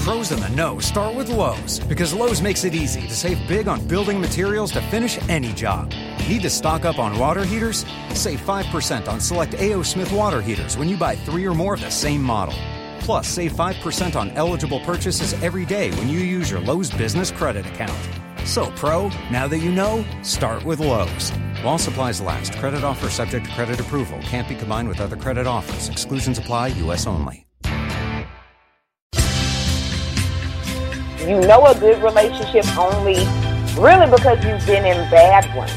Pros in the know start with Lowe's because Lowe's makes it easy to save big on building materials to finish any job. Need to stock up on water heaters? Save 5% on select A.O. Smith water heaters when you buy three or more of the same model. Plus, save 5% on eligible purchases every day when you use your Lowe's business credit account. So, Pro, now that you know, start with Lowe's. While supplies last, credit offer subject to credit approval can't be combined with other credit offers. Exclusions apply, U.S. only. You know a good relationship only really because you've been in bad ones.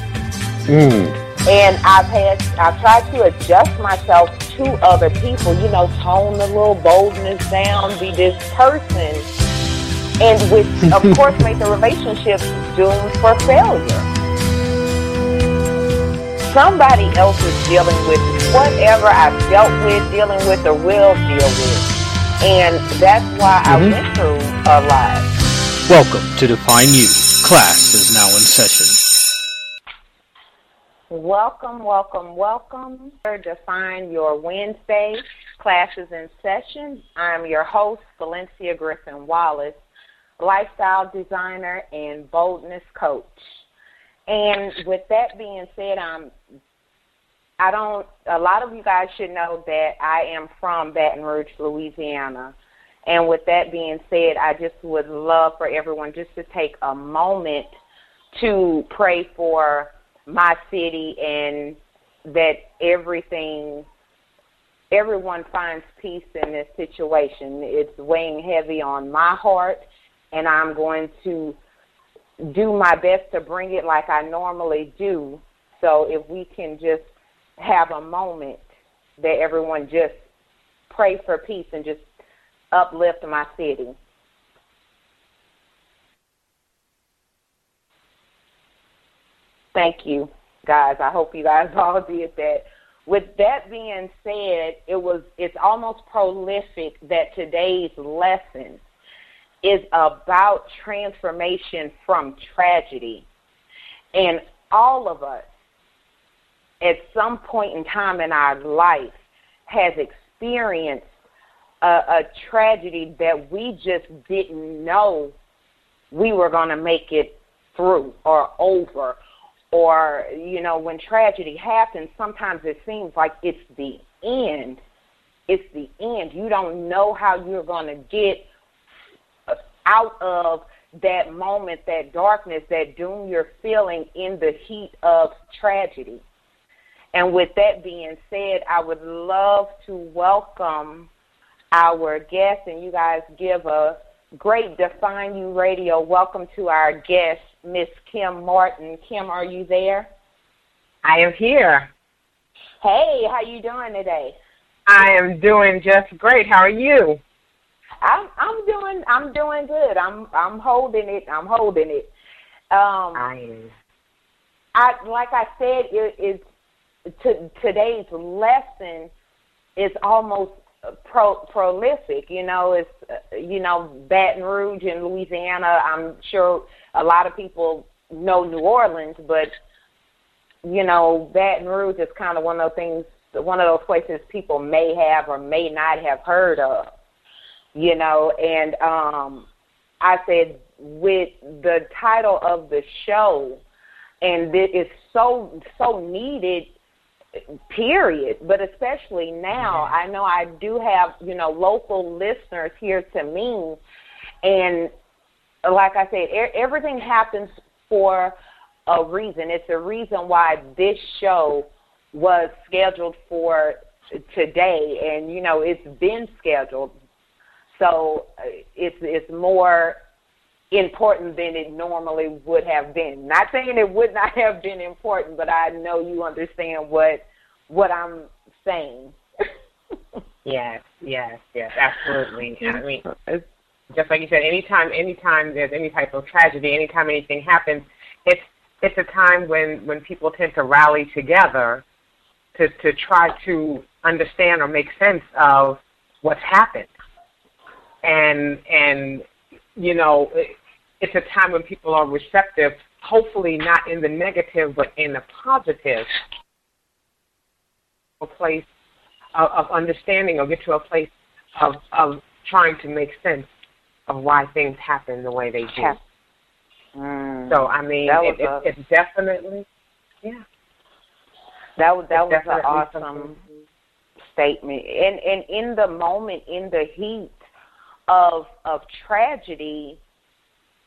Mm. And I've had I've tried to adjust myself to other people, you know, tone the little boldness down, be this person and which of course make the relationship doomed for failure. Somebody else is dealing with whatever I've dealt with, dealing with, or will deal with. And that's why I Mhm. went through a lot. Welcome to Define You. Class is now in session. Welcome, welcome, welcome. Define Your Wednesday. Classes in session. I'm your host, Valencia Griffin Wallace, lifestyle designer and boldness coach. And with that being said, I'm I don't a lot of you guys should know that I am from Baton Rouge, Louisiana. And with that being said, I just would love for everyone just to take a moment to pray for my city and that everything everyone finds peace in this situation. It's weighing heavy on my heart and I'm going to do my best to bring it like I normally do. So if we can just have a moment that everyone just pray for peace and just uplift my city. Thank you, guys. I hope you guys all did that. With that being said, it was it's almost prolific that today's lesson is about transformation from tragedy. And all of us at some point in time in our life has experienced a, a tragedy that we just didn't know we were going to make it through or over. Or you know when tragedy happens sometimes it seems like it's the end. It's the end. You don't know how you're going to get out of that moment that darkness that doom you're feeling in the heat of tragedy. And with that being said i would love to welcome our guest and you guys give a great define you radio welcome to our guest Miss Kim Martin. Kim, are you there? I am here. Hey, how you doing today? I am doing just great. How are you? I'm I'm doing I'm doing good. I'm I'm holding it. I'm holding it. Um I am. I like I said it is to, today's lesson is almost pro, prolific. You know, it's uh, you know Baton Rouge in Louisiana. I'm sure a lot of people know New Orleans, but you know Baton Rouge is kind of one of those things, one of those places people may have or may not have heard of. You know, and um, I said with the title of the show, and it is so so needed period. But especially now i know i do have you know local listeners here to me. And like i said e- everything happens for a reason. It's a reason why this show was scheduled for today. And you know it's been scheduled. So uh, it's it's more important than it normally would have been. Not saying it would not have been important, but I know you understand what what I'm saying. yes, yes, yes, absolutely. I mean, just like you said, anytime, anytime there's any type of tragedy, anytime anything happens, it's it's a time when when people tend to rally together to to try to understand or make sense of what's happened, and and you know. It, it's a time when people are receptive, hopefully not in the negative, but in the positive a place of, of understanding or get to a place of, of trying to make sense of why things happen the way they do. Mm, so I mean, it, a, it's definitely yeah. That was that was an awesome statement, and and in the moment, in the heat of of tragedy,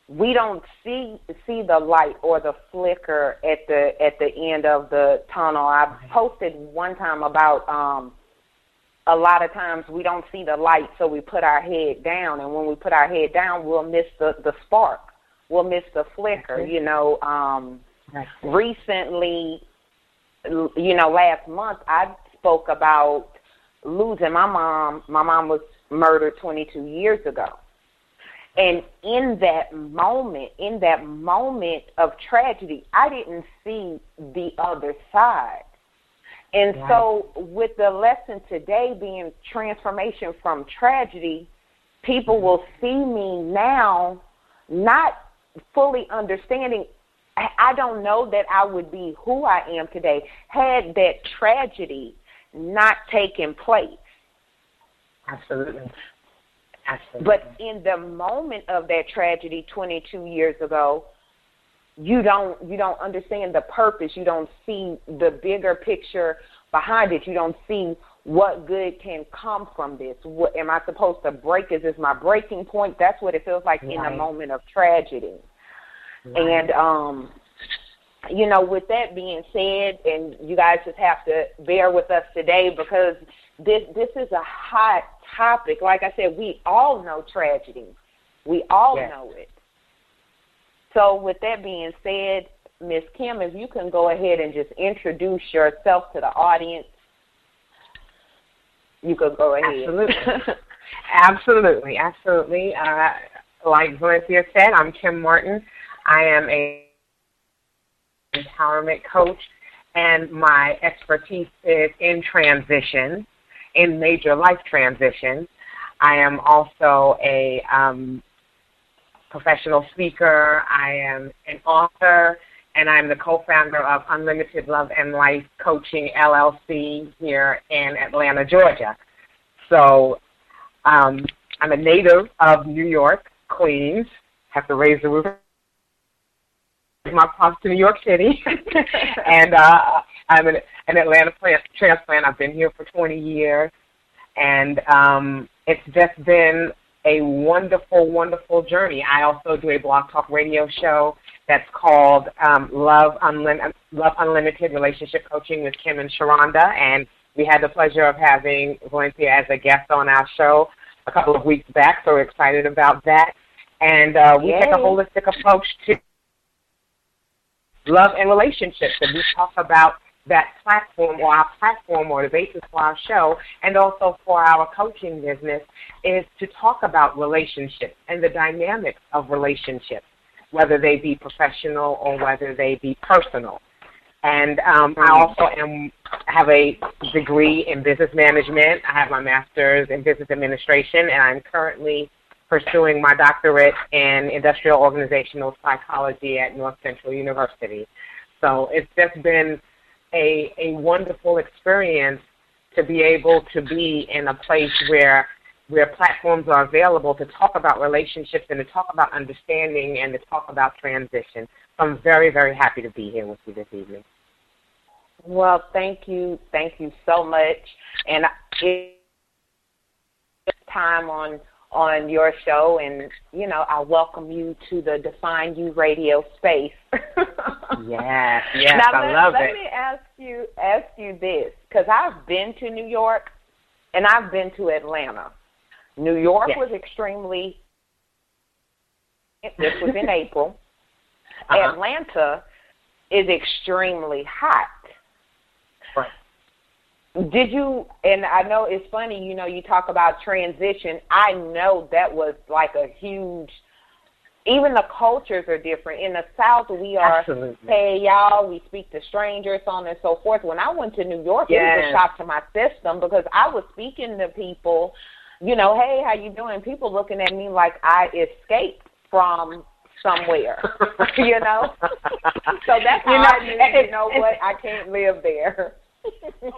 we don't see see the light or the flicker at the at the end of the tunnel. I posted one time about um a lot of times we don't see the light so we put our head down and when we put our head down we'll miss the the spark. We'll miss the flicker, you know. Um recently you know, last month I spoke about losing my mom. My mom was murdered 22 years ago. And in that moment, in that moment of tragedy, I didn't see the other side. And right. so, with the lesson today being transformation from tragedy, people mm-hmm. will see me now not fully understanding. I don't know that I would be who I am today had that tragedy not taken place. Absolutely. Absolutely. But in the moment of that tragedy 22 years ago, you don't you don't understand the purpose. You don't see the bigger picture behind it. You don't see what good can come from this. What am I supposed to break? Is this my breaking point? That's what it feels like right. in a moment of tragedy. Right. And um you know, with that being said, and you guys just have to bear with us today because this this is a hot topic. Like I said, we all know tragedy. We all yes. know it. So with that being said, Miss Kim, if you can go ahead and just introduce yourself to the audience, you could go ahead. Absolutely. absolutely, absolutely. Uh, like Valencia said, I'm Kim Martin. I am a empowerment coach, and my expertise is in transition in major life transitions. I am also a um, professional speaker. I am an author, and I'm the co-founder of Unlimited Love and Life Coaching LLC here in Atlanta, Georgia. So um, I'm a native of New York, Queens. Have to raise the roof. My props to New York City, and uh, I'm an, an Atlanta plant, transplant. I've been here for 20 years, and um, it's just been a wonderful, wonderful journey. I also do a BlogTalkRadio show that's called um, Love, Unlim- Love Unlimited Relationship Coaching with Kim and Sharonda, and we had the pleasure of having Valencia as a guest on our show a couple of weeks back, so we're excited about that. And uh, we Yay. take a holistic approach to love and relationships, and we talk about that platform or our platform or the basis for our show and also for our coaching business is to talk about relationships and the dynamics of relationships, whether they be professional or whether they be personal. And um, I also am have a degree in business management. I have my master's in business administration, and I'm currently pursuing my doctorate in industrial organizational psychology at Northcentral University. So it's just been a, a wonderful experience to be able to be in a place where where platforms are available to talk about relationships and to talk about understanding and to talk about transition. So I'm very, very happy to be here with you this evening. Well, thank you, thank you so much, and it's time on on your show, and you know I welcome you to the Define You radio space. yes, yes, now, I let, love let it. Let me ask you ask you this, because I've been to New York, and I've been to Atlanta. New York yes. was extremely. This was in April. Uh-huh. Atlanta is extremely hot. Did you? And I know it's funny. You know, you talk about transition. I know that was like a huge. Even the cultures are different. In the South, we are Absolutely. hey y'all, we speak to strangers, so on and so forth. When I went to New York, yes. it was a shock to my system because I was speaking to people. You know, hey, how you doing? People looking at me like I escaped from somewhere, you know. so that's how you know, I knew, you know what, I can't live there.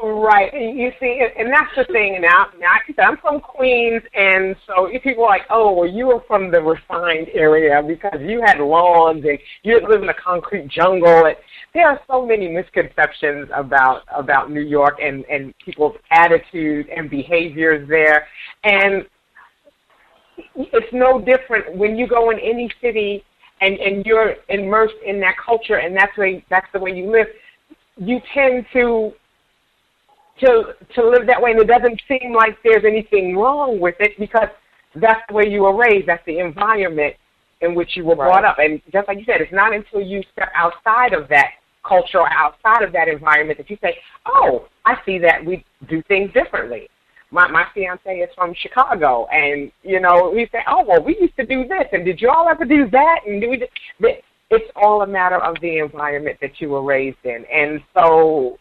Right. You see, and that's the thing. Now, now I'm from Queens, and so if people are like, "Oh, well, you were from the refined area because you had lawns and you live in a concrete jungle." And there are so many misconceptions about about New York and and people's attitude and behaviors there, and it's no different when you go in any city and and you're immersed in that culture and that's way that's the way you live you tend to to to live that way and it doesn't seem like there's anything wrong with it because that's the way you were raised that's the environment in which you were right. brought up and just like you said it's not until you step outside of that culture or outside of that environment that you say oh i see that we do things differently my my fiance is from Chicago, and you know we say, oh well, we used to do this, and did you all ever do that? And do we? Just, it's all a matter of the environment that you were raised in, and so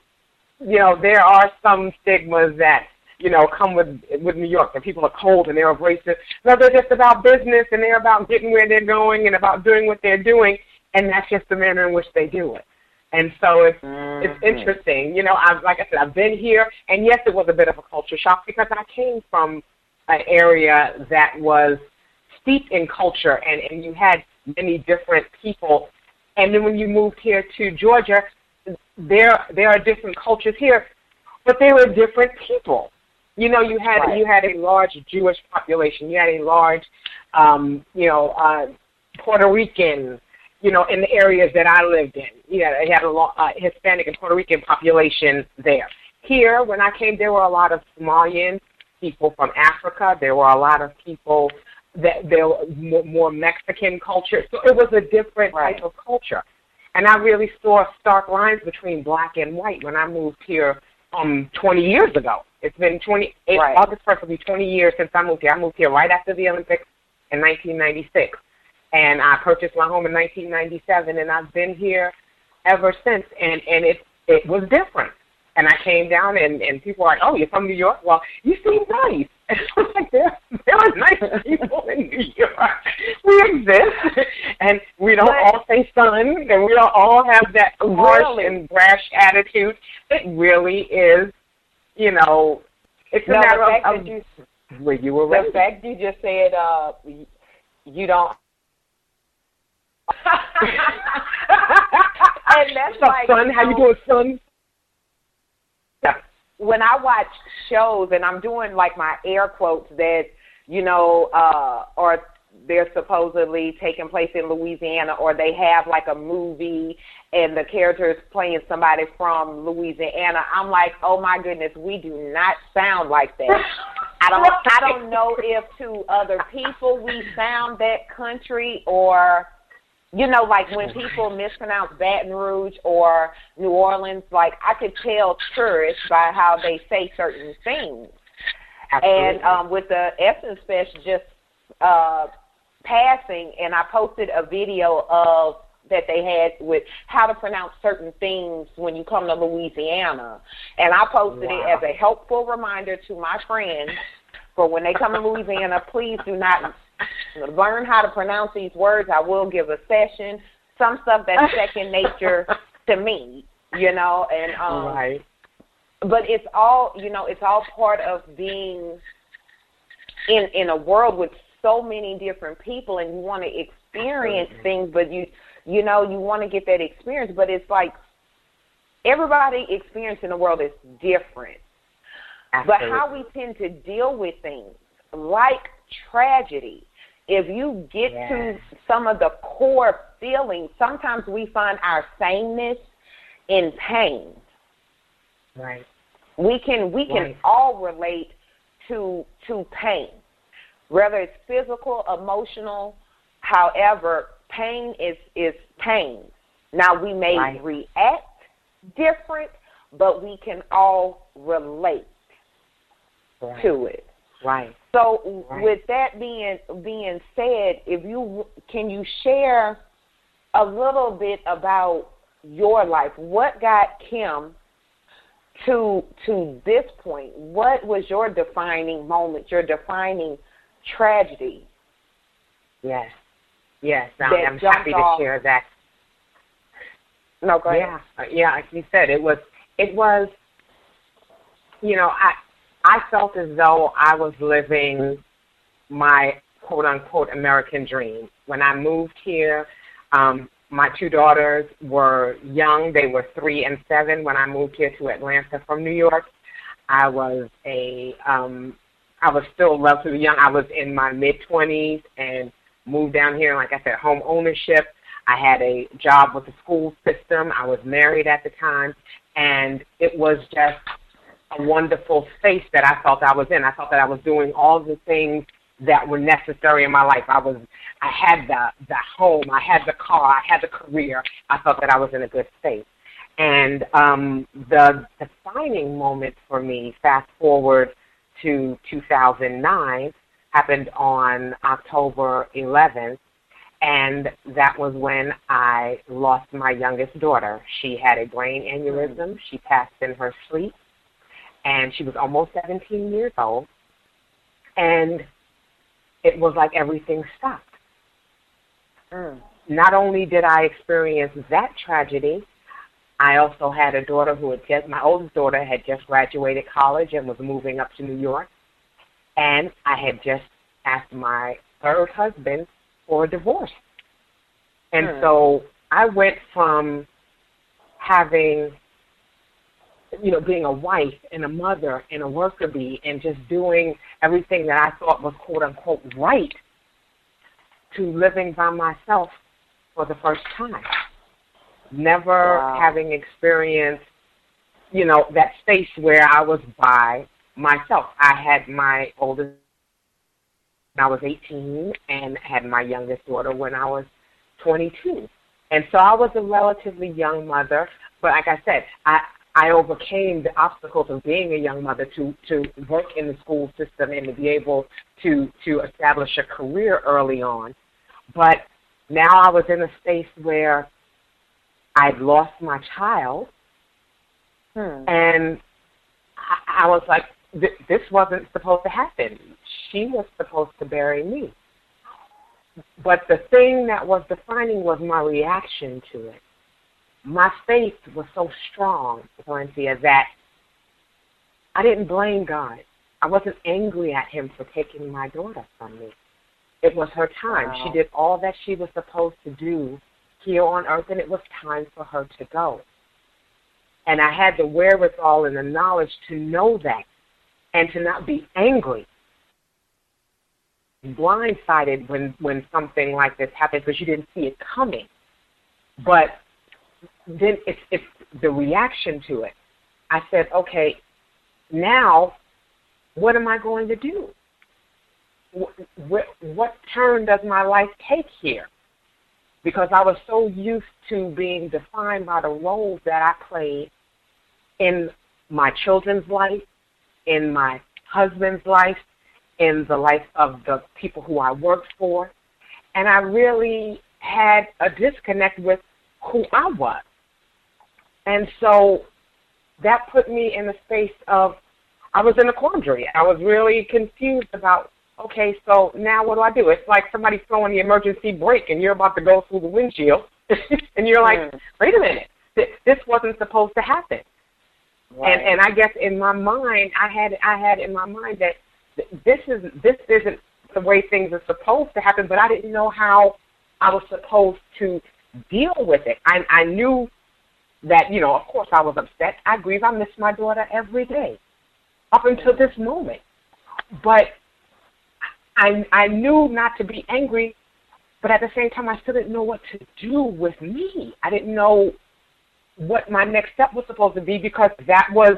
you know there are some stigmas that you know come with with New York that people are cold and they're abrasive. No, they're just about business and they're about getting where they're going and about doing what they're doing, and that's just the manner in which they do it. And so it's mm-hmm. it's interesting. You know, I've like I said, I've been here, and yes, it was a bit of a culture shock because I came from an area that was steeped in culture, and and you had many different people. And then when you moved here to Georgia, there there are different cultures here, but they were different people. You know, you had right. you had a large Jewish population. You had a large, um, you know, uh, Puerto Rican you know, in the areas that I lived in. You know, they had a lot, uh, Hispanic and Puerto Rican population there. Here, when I came, there were a lot of Somalian people from Africa. There were a lot of people that there were more Mexican culture. So it was a different right. type of culture. And I really saw stark lines between black and white when I moved here um 20 years ago. It's been 20 right. August 1st will be 20 years since I moved here. I moved here right after the Olympics in 1996 and I purchased my home in 1997, and I've been here ever since. And and it it was different. And I came down, and and people were like, "Oh, you're from New York? Well, you seem nice." And I'm like, "There, there are nice people in New York. We exist, and we don't but, all say son, and we don't all have that harsh really? and brash attitude. It really is, you know, it's a no, matter of, of you, where you were the raised. Fact you just said uh, you don't and that's What's like, son? How you doing, son? Yeah. When I watch shows and I'm doing like my air quotes that you know, uh, or they're supposedly taking place in Louisiana, or they have like a movie and the character is playing somebody from Louisiana. I'm like, oh my goodness, we do not sound like that. I don't, I don't know if to other people we sound that country or you know, like when people mispronounce Baton Rouge or New Orleans, like I could tell tourists by how they say certain things. Absolutely. And um, with the Essence Fest just uh, passing, and I posted a video of that they had with how to pronounce certain things when you come to Louisiana. And I posted wow. it as a helpful reminder to my friends for when they come to Louisiana, please do not learn how to pronounce these words. I will give a session. Some stuff that's second nature to me, you know, and um right. but it's all you know, it's all part of being in in a world with so many different people and you want to experience mm-hmm. things but you you know, you want to get that experience, but it's like everybody experience in the world is different. Absolutely. But how we tend to deal with things like tragedy. If you get yes. to some of the core feelings, sometimes we find our sameness in pain. Right. We can we can all relate to to pain, whether it's physical, emotional. However, pain is is pain. Now we may right. react different, but we can all relate right. to it. Right. So right. with that being being said, if you can you share a little bit about your life? What got Kim to to this point? What was your defining moment? Your defining tragedy? Yes. Yes. I'm happy to share that. No, go ahead. Yeah. Yeah. Like you said, it was it was you know, I I felt as though I was living my quote unquote American dream. When I moved here, um, my two daughters were young. They were three and seven when I moved here to Atlanta from New York. I was a um I was still relatively young. I was in my mid twenties and moved down here like I said, home ownership. I had a job with the school system. I was married at the time and it was just a wonderful space that I felt I was in. I felt that I was doing all the things that were necessary in my life. I was I had the the home, I had the car, I had the career. I felt that I was in a good state. And um the defining moment for me, fast forward to 2009, happened on October 11th, and that was when I lost my youngest daughter. She had a brain aneurysm. She passed in her sleep, and she was almost 17 years old. And it was like everything stopped. Mm. Not only did I experience that tragedy, I also had a daughter who had just, my oldest daughter had just graduated college and was moving up to New York. And I had just asked my third husband for a divorce. And hmm. so I went from having, you know, being a wife and a mother and a worker bee and just doing everything that I thought was quote unquote right to living by myself for the first time never wow. having experienced, you know, that space where I was by myself. I had my oldest when I was 18 and had my youngest daughter when I was 22. And so I was a relatively young mother, but like I said, I I overcame the obstacles of being a young mother to to work in the school system and to be able to to establish a career early on. But now I was in a space where I'd lost my child, hmm. and I, I was like, this wasn't supposed to happen. She was supposed to bury me. But the thing that was defining was my reaction to it. My faith was so strong, Valencia, that I didn't blame God. I wasn't angry at him for taking my daughter from me. It was her time. Wow. She did all that she was supposed to do here on earth, and it was time for her to go. And I had the wherewithal and the knowledge to know that and to not be angry, blindsided when, when something like this happens because you didn't see it coming. But then it's, it's the reaction to it. I said, okay, now what am I going to do? What, what, turn does my life take here? because I was so used to being defined by the roles that I played in my children's life, in my husband's life, in the life of the people who I worked for. And I really had a disconnect with who I was. And so that put me in a space of, I was in a quandary. I was really confused about okay, so now what do I do? It's like somebody throwing the emergency brake and you're about to go through the windshield, and you're like, mm. wait a minute, this wasn't supposed to happen. Right. And and I guess in my mind, I had I had in my mind that this is this isn't the way things are supposed to happen, but I didn't know how I was supposed to deal with it. I I knew that you know, of course, I was upset. I grieve. I miss my daughter every day, up until this moment. But I I knew not to be angry, but at the same time I still didn't know what to do with me. I didn't know what my next step was supposed to be because that was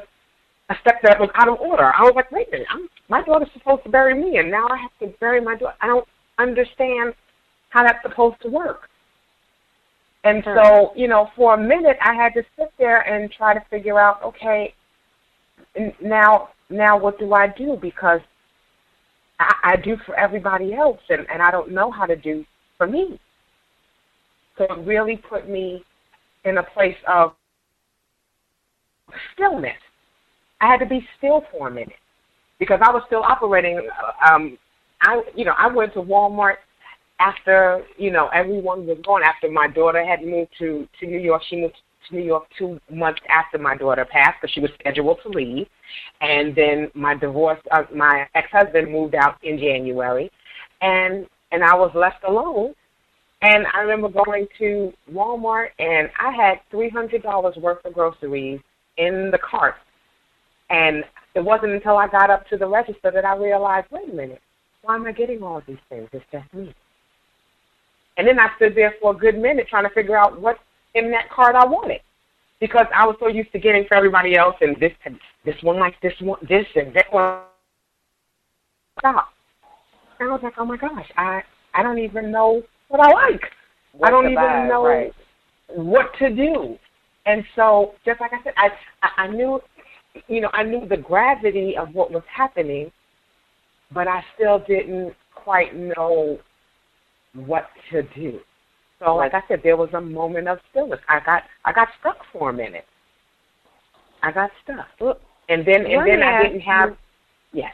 a step that was out of order. I was like, wait a minute, I'm, my daughter's supposed to bury me, and now I have to bury my daughter. I don't understand how that's supposed to work. And sure. so, you know, for a minute, I had to sit there and try to figure out, okay, now, now what do I do? Because I, I do for everybody else, and, and I don't know how to do for me. So it really put me in a place of stillness. I had to be still for a minute because I was still operating. Um, I, you know, I went to Walmart after you know everyone was gone. After my daughter had moved to to New York, she moved to New York two months after my daughter passed because she was scheduled to leave, and then my divorce, uh, my ex-husband moved out in January, and and I was left alone. And I remember going to Walmart and I had three hundred dollars worth of groceries in the cart, and it wasn't until I got up to the register that I realized, wait a minute, why am I getting all these things? It's just me. And then I stood there for a good minute trying to figure out what in that card I wanted. Because I was so used to getting for everybody else and this this one like this one this and that one stop. And I was like, Oh my gosh, I I don't even know what I like. What I don't even buy, know right. what to do. And so just like I said, I I I knew you know, I knew the gravity of what was happening, but I still didn't quite know what to do. So, like I said, there was a moment of stillness. I got I got stuck for a minute. I got stuck, and then and then I didn't have. you- Yes.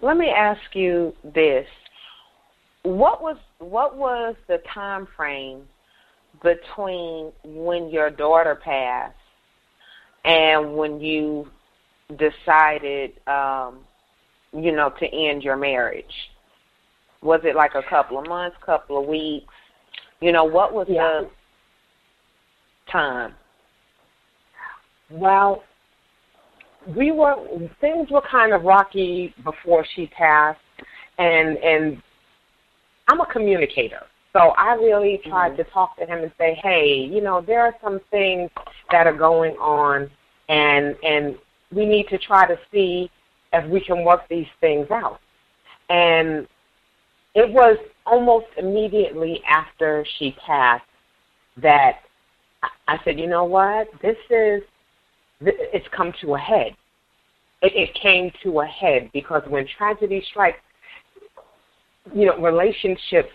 Let me ask you this: What was what was the time frame between when your daughter passed and when you decided, um, you know, to end your marriage? Was it like a couple of months, couple of weeks? You know, what was Yeah. the time? Well, we were things were kind of rocky before she passed, and and I'm a communicator, so I really tried mm-hmm. to talk to him and say, hey, you know, there are some things that are going on, and and we need to try to see if we can work these things out. And it was almost immediately after she passed that I- said, you know what, this is, it's come to a head. It, it came to a head because when tragedy strikes, you know, relationships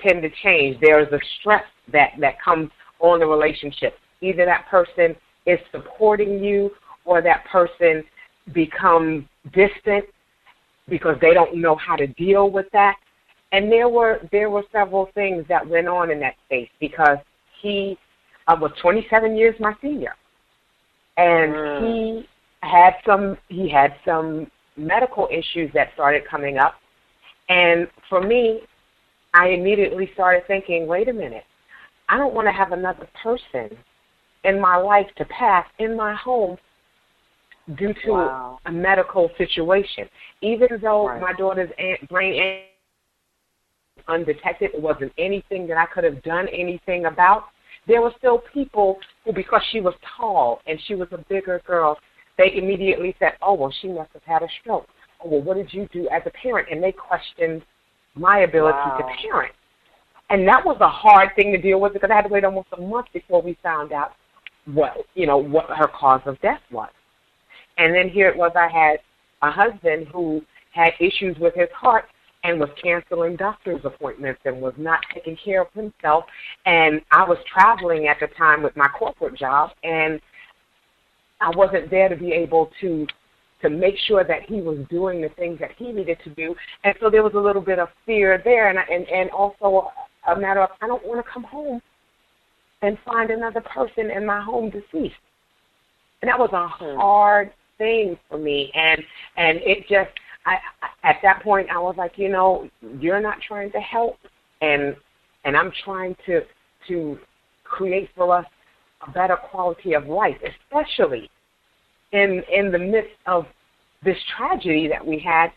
tend to change. There is a stress that that comes on the relationship. Either that person is supporting you, or that person becomes distant because they don't know how to deal with that. And there were there were several things that went on in that space because he uh, was 27 years my senior, and Mm. he had some he had some medical issues that started coming up, and for me, I immediately started thinking, wait a minute, I don't want to have another person in my life to pass in my home due to Wow. a medical situation. Even though Right. my daughter's an- brain undetected, it wasn't anything that I could have done anything about. There were still people who, because she was tall and she was a bigger girl, they immediately said, "Oh, well, she must have had a stroke." Oh, well, what did you do as a parent? And they questioned my ability Wow. to parent. And that was a hard thing to deal with because I had to wait almost a month before we found out what you know what her cause of death was. And then here it was I had a husband who had issues with his heart and was canceling doctor's appointments and was not taking care of himself. And I was traveling at the time with my corporate job and I wasn't there to be able to to make sure that he was doing the things that he needed to do. And so there was a little bit of fear there and and, and also uh, a matter of I don't want to come home and find another person in my home deceased. And that was a mm-hmm. hard thing for me and and it just I at that point I was like, you know, you're not trying to help and and I'm trying to to create for us a better quality of life, especially in in the midst of this tragedy that we had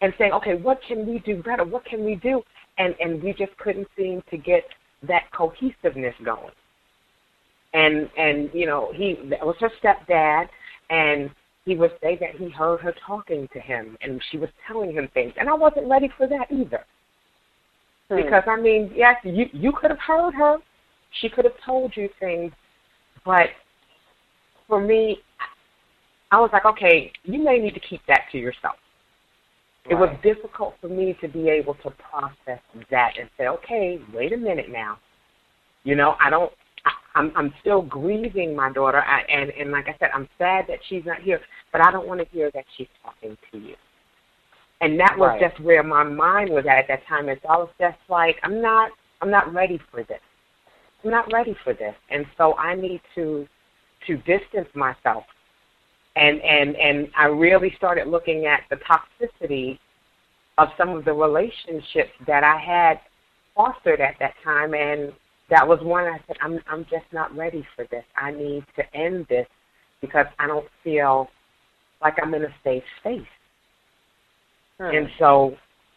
and saying, okay, what can we do better? What can we do? And and we just couldn't seem to get that cohesiveness going. And and you know, he that was her stepdad and he would say that he heard her talking to him and she was telling him things. And I wasn't ready for that either. Hmm. Because I mean, yes, you you could have heard her. She could have told you things, but for me, I was like, okay, you may need to keep that to yourself. It was difficult for me to be able to process that and say, okay, wait a minute now. You know, I don't. I'm I'm still grieving my daughter, I, and and like I said, I'm sad that she's not here, but I don't want to hear that she's talking to you. And that was Right. just where my mind was at at that time. And so I was just like, I'm not, I'm not ready for this. I'm not ready for this, and so I need to to distance myself. And and and I really started looking at the toxicity of some of the relationships that I had fostered at that time, and that was one I said, I'm I'm just not ready for this. I need to end this because I don't feel like I'm in a safe space. Hmm. And so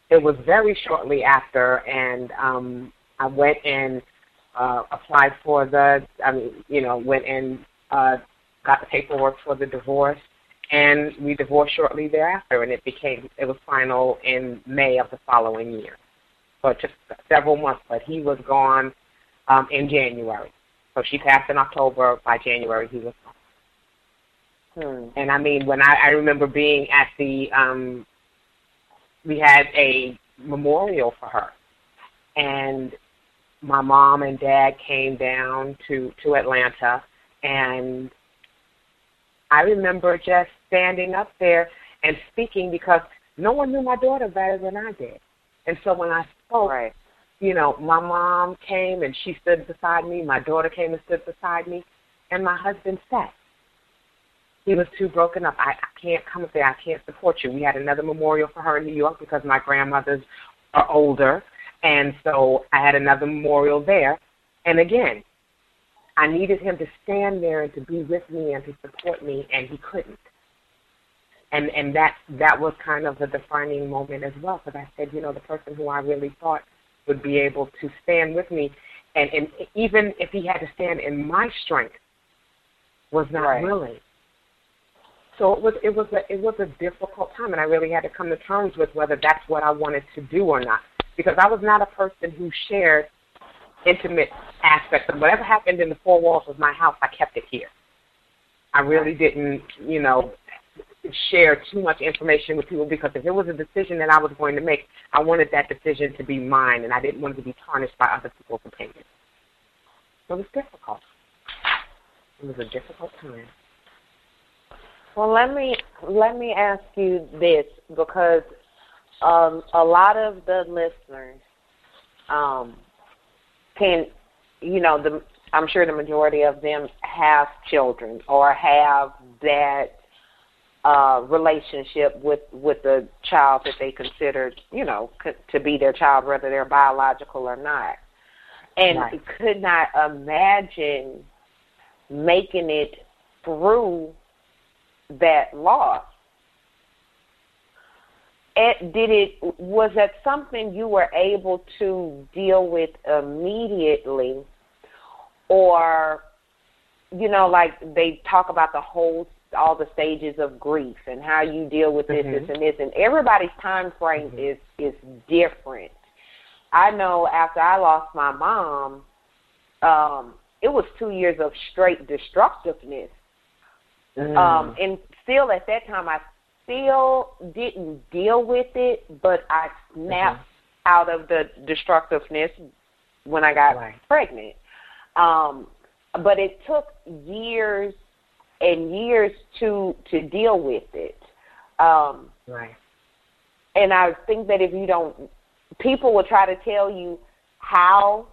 it was very shortly after, and um, I went and uh, applied for the, I mean, you know, went and uh, got the paperwork for the divorce, and we divorced shortly thereafter, and it became, it was final in May of the following year. So it took several months, but he was gone um, in January. So she passed in October. By January, he was gone. Hmm. And I mean, when I, I remember being at the, um, we had a memorial for her, and my mom and dad came down to to Atlanta, and I remember just standing up there and speaking because no one knew my daughter better than I did, and so when I spoke, right you know, my mom came and she stood beside me. My daughter came and stood beside me, and my husband sat. He was too broken up. I, I can't come up there. I can't support you. We had another memorial for her in New York because my grandmothers are older, and so I had another memorial there. And again, I needed him to stand there and to be with me and to support me, and he couldn't. And and that that was kind of a defining moment as well because I said, you know, the person who I really thought would be able to stand with me, and, and even if he had to stand in my strength, was not right. willing. So it was it was a it was a difficult time, and I really had to come to terms with whether that's what I wanted to do or not, because I was not a person who shared intimate aspects of whatever happened in the four walls of my house. I kept it here. I really didn't, you know, share too much information with people because if it was a decision that I was going to make, I wanted that decision to be mine, and I didn't want it to be tarnished by other people's opinions. It was difficult. It was a difficult time. Well, let me let me ask you this because um, a lot of the listeners um, can, you know, the I'm sure the majority of them have children or have that uh, relationship with with the child that they considered, you know, to be their child, whether they're biological or not, and right. could not imagine making it through that loss. It, did it was that something you were able to deal with immediately, or you know, like they talk about the whole all the stages of grief and how you deal with this, mm-hmm. this, and this, and everybody's time frame mm-hmm. is is different. I know after I lost my mom, um, it was two years of straight destructiveness, mm. um, and still at that time I still didn't deal with it, but I snapped mm-hmm. out of the destructiveness when I got right. pregnant. Um, but it took years and years to to deal with it. Um, right. And I think that if you don't, people will try to tell you how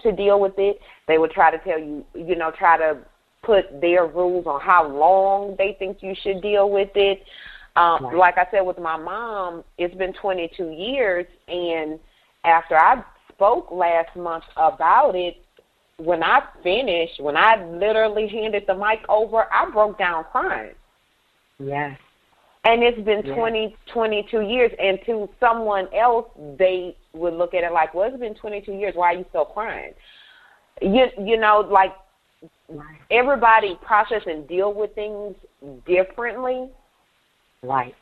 to deal with it. They will try to tell you, you know, try to put their rules on how long they think you should deal with it. Um, right. Like I said with my mom, it's been 22 years, and after I spoke last month about it, when I finished, when I literally handed the mic over, I broke down crying. Yes. And it's been yes. 20, 22 years. And to someone else, they would look at it like, well, it's been 22 years. Why are you still crying? You, you know, like right. everybody process and deal with things differently. Right.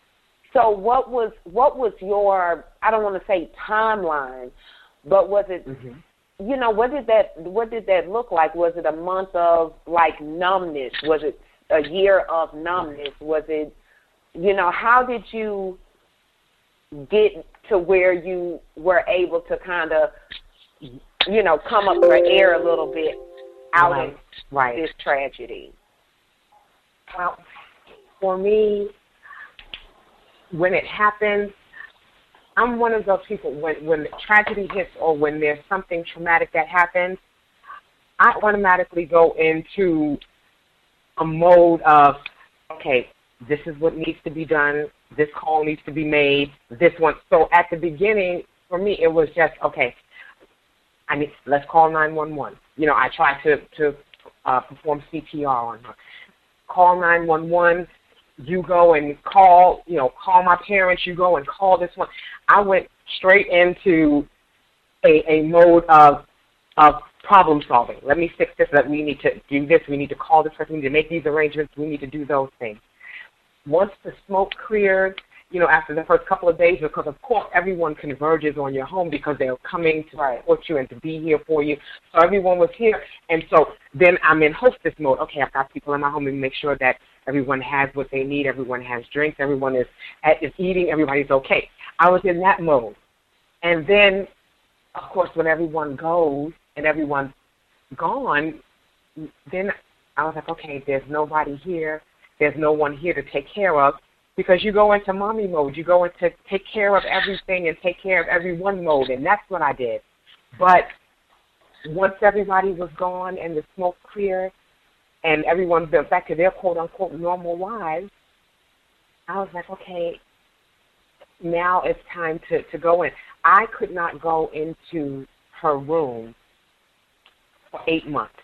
So what was what was your I don't want to say timeline, but was it mm-hmm you know, what did that what did that look like? Was it a month of like numbness? Was it a year of numbness? Was it you know, how did you get to where you were able to kind of you know, come up for air a little bit out right. of right. this tragedy? Well, for me, when it happened, I'm one of those people when when tragedy hits or when there's something traumatic that happens, I automatically go into a mode of, okay, this is what needs to be done. This call needs to be made. This one. So at the beginning, for me, it was just okay. I mean, let's call 911. You know, I tried to to uh, perform CPR on her. Call 911. You go and call. You know, call my parents. You go and call this one. I went straight into a a mode of of problem solving. Let me fix this. That we need to do this. We need to call this person. We need to make these arrangements. We need to do those things. Once the smoke cleared, you know, after the first couple of days, because of course everyone converges on your home because they're coming to right. support you and to be here for you. So everyone was here, and so then I'm in hostess mode. Okay, I've got people in my home and make sure that everyone has what they need, everyone has drinks, everyone is is eating, everybody's okay. I was in that mode, and then, of course, when everyone goes and everyone's gone, then I was like, okay, there's nobody here. There's no one here to take care of because you go into mommy mode. You go into take care of everything and take care of everyone mode, and that's what I did. But once everybody was gone and the smoke cleared and everyone went back to their quote unquote normal lives, I was like, okay, now it's time to, to go in. I could not go into her room for eight months.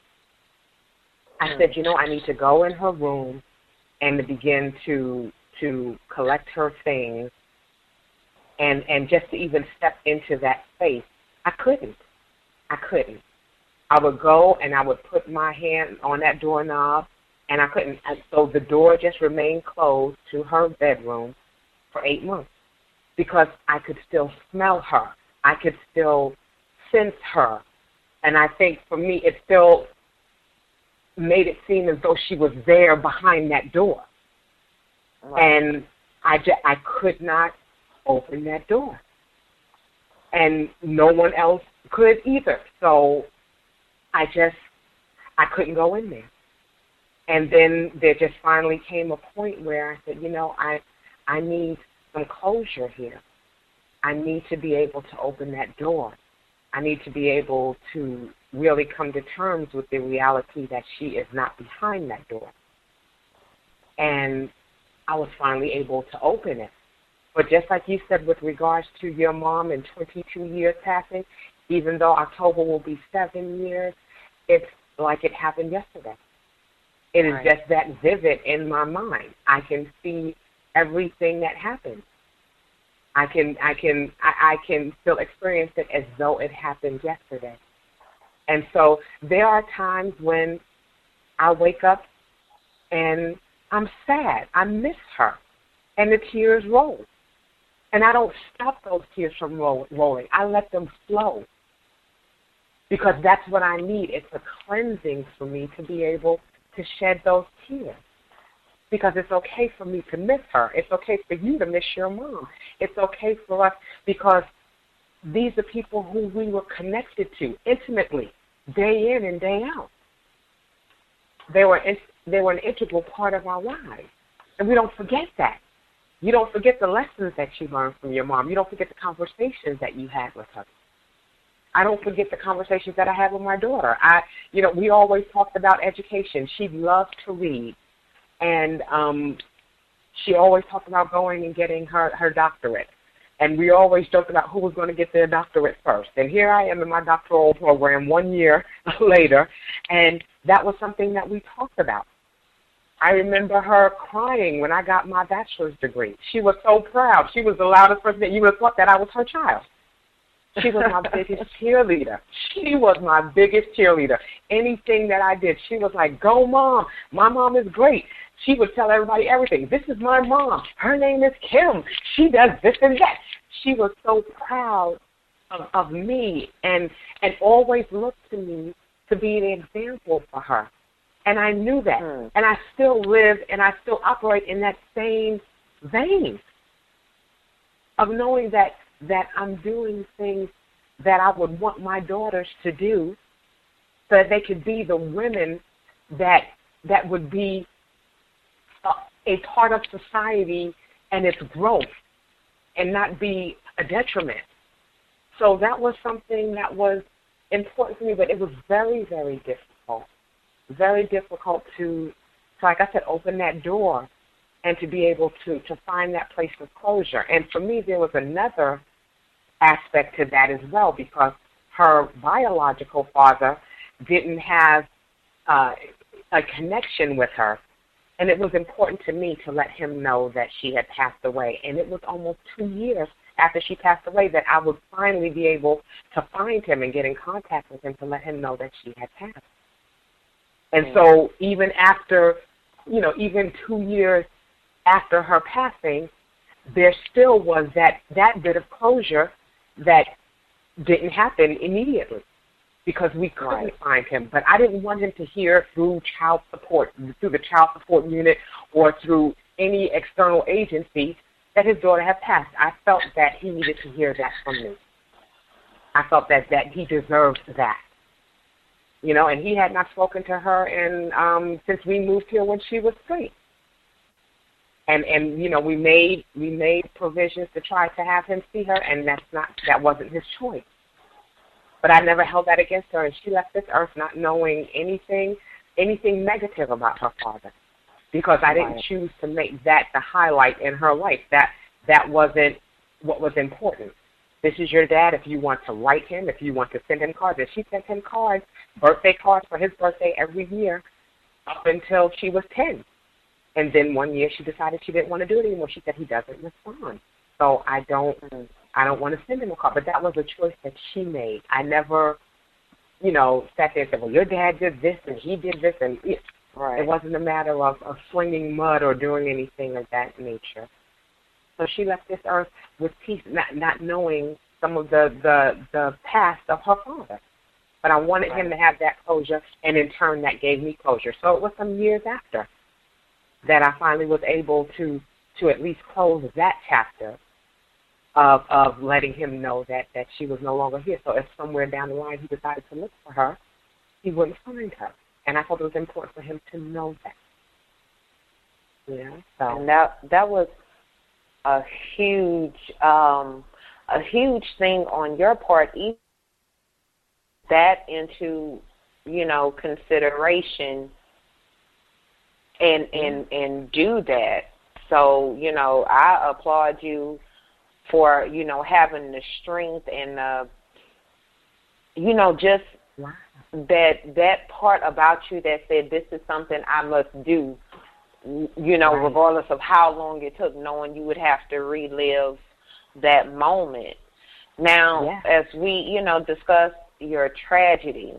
I hmm. said, you know, I need to go in her room and to begin to to collect her things and and just to even step into that space. I couldn't. I couldn't. I would go and I would put my hand on that doorknob and I couldn't and so the door just remained closed to her bedroom for eight months because I could still smell her. I could still sense her. And I think for me it still made it seem as though she was there behind that door. Right. And I, just, I could not open that door. And no one else could either. So I just, I couldn't go in there. And then there just finally came a point where I said, you know, I, I need some closure here. I need to be able to open that door. I need to be able to really come to terms with the reality that she is not behind that door. And I was finally able to open it. But just like you said with regards to your mom and 22 years passing, even though October will be seven years, it's like it happened yesterday. It is right. just that vivid in my mind. I can see everything that happened. I can I can I, I can still experience it as though it happened yesterday. And so there are times when I wake up and I'm sad. I miss her. And the tears roll. And I don't stop those tears from roll, rolling. I let them flow. Because that's what I need. It's a cleansing for me to be able to shed those tears. Because it's okay for me to miss her. It's okay for you to miss your mom. It's okay for us because these are people who we were connected to intimately, day in and day out. They were they were an integral part of our lives. And we don't forget that. You don't forget the lessons that you learned from your mom. You don't forget the conversations that you had with her. I don't forget the conversations that I had with my daughter. I, you know, we always talked about education. She loved to read, and um, she always talked about going and getting her her doctorate. And we always joked about who was going to get their doctorate first. And here I am in my doctoral program one year later, and that was something that we talked about. I remember her crying when I got my bachelor's degree. She was so proud. She was the loudest person that you would have thought that I was her child. She was my biggest cheerleader. She was my biggest cheerleader. Anything that I did, she was like, Go, mom. My mom is great. She would tell everybody everything. This is my mom. Her name is Kim. She does this and that. She was so proud of, of me and and always looked to me to be an example for her. And I knew that. Mm. And I still live and I still operate in that same vein of knowing that that I'm doing things that I would want my daughters to do so that they could be the women that that would be a, a part of society and its growth and not be a detriment. So that was something that was important for me, but it was very, very difficult. Very difficult to, to like I said, open that door and to be able to, to find that place of closure. And for me, there was another aspect to that as well because her biological father didn't have uh, a connection with her. And it was important to me to let him know that she had passed away. And it was almost two years after she passed away that I would finally be able to find him and get in contact with him to let him know that she had passed. And so even after, you know, even two years after her passing, there still was that, that bit of closure that didn't happen immediately because we couldn't right. find him. But I didn't want him to hear through child support, through the child support unit, or through any external agency that his daughter had passed. I felt that he needed to hear that from me. I felt that that he deserved that. You know, and he had not spoken to her and um since we moved here when she was three. And and you know, we made we made provisions to try to have him see her and that's not that wasn't his choice. But I never held that against her, and she left this earth not knowing anything, anything negative about her father, because I didn't choose to make that the highlight in her life. That that wasn't what was important. This is your dad. If you want to write him, if you want to send him cards, and she sent him cards, birthday cards for his birthday every year, up until she was ten. And then one year she decided she didn't want to do it anymore. She said he doesn't respond. So I don't I don't want to send him a card. But that was a choice that she made. I never, you know, sat there and said, well, your dad did this and he did this. And it, right. it wasn't a matter of, of slinging mud or doing anything of that nature. So she left this earth with peace, not, not knowing some of the, the, the past of her father. But I wanted right. him to have that closure, and in turn, that gave me closure. So it was some years after that I finally was able to to at least close that chapter of of letting him know that that she was no longer here. So if somewhere down the line he decided to look for her, he wouldn't find her. And I thought it was important for him to know that. Yeah. So and that that was a huge um a huge thing on your part even that into you know consideration and and and do that so you know i applaud you for you know having the strength and uh, you know just wow. that that part about you that said this is something I must do. You know, right. regardless of how long it took, knowing you would have to relive that moment. Now, yeah. as we you know discuss your tragedy,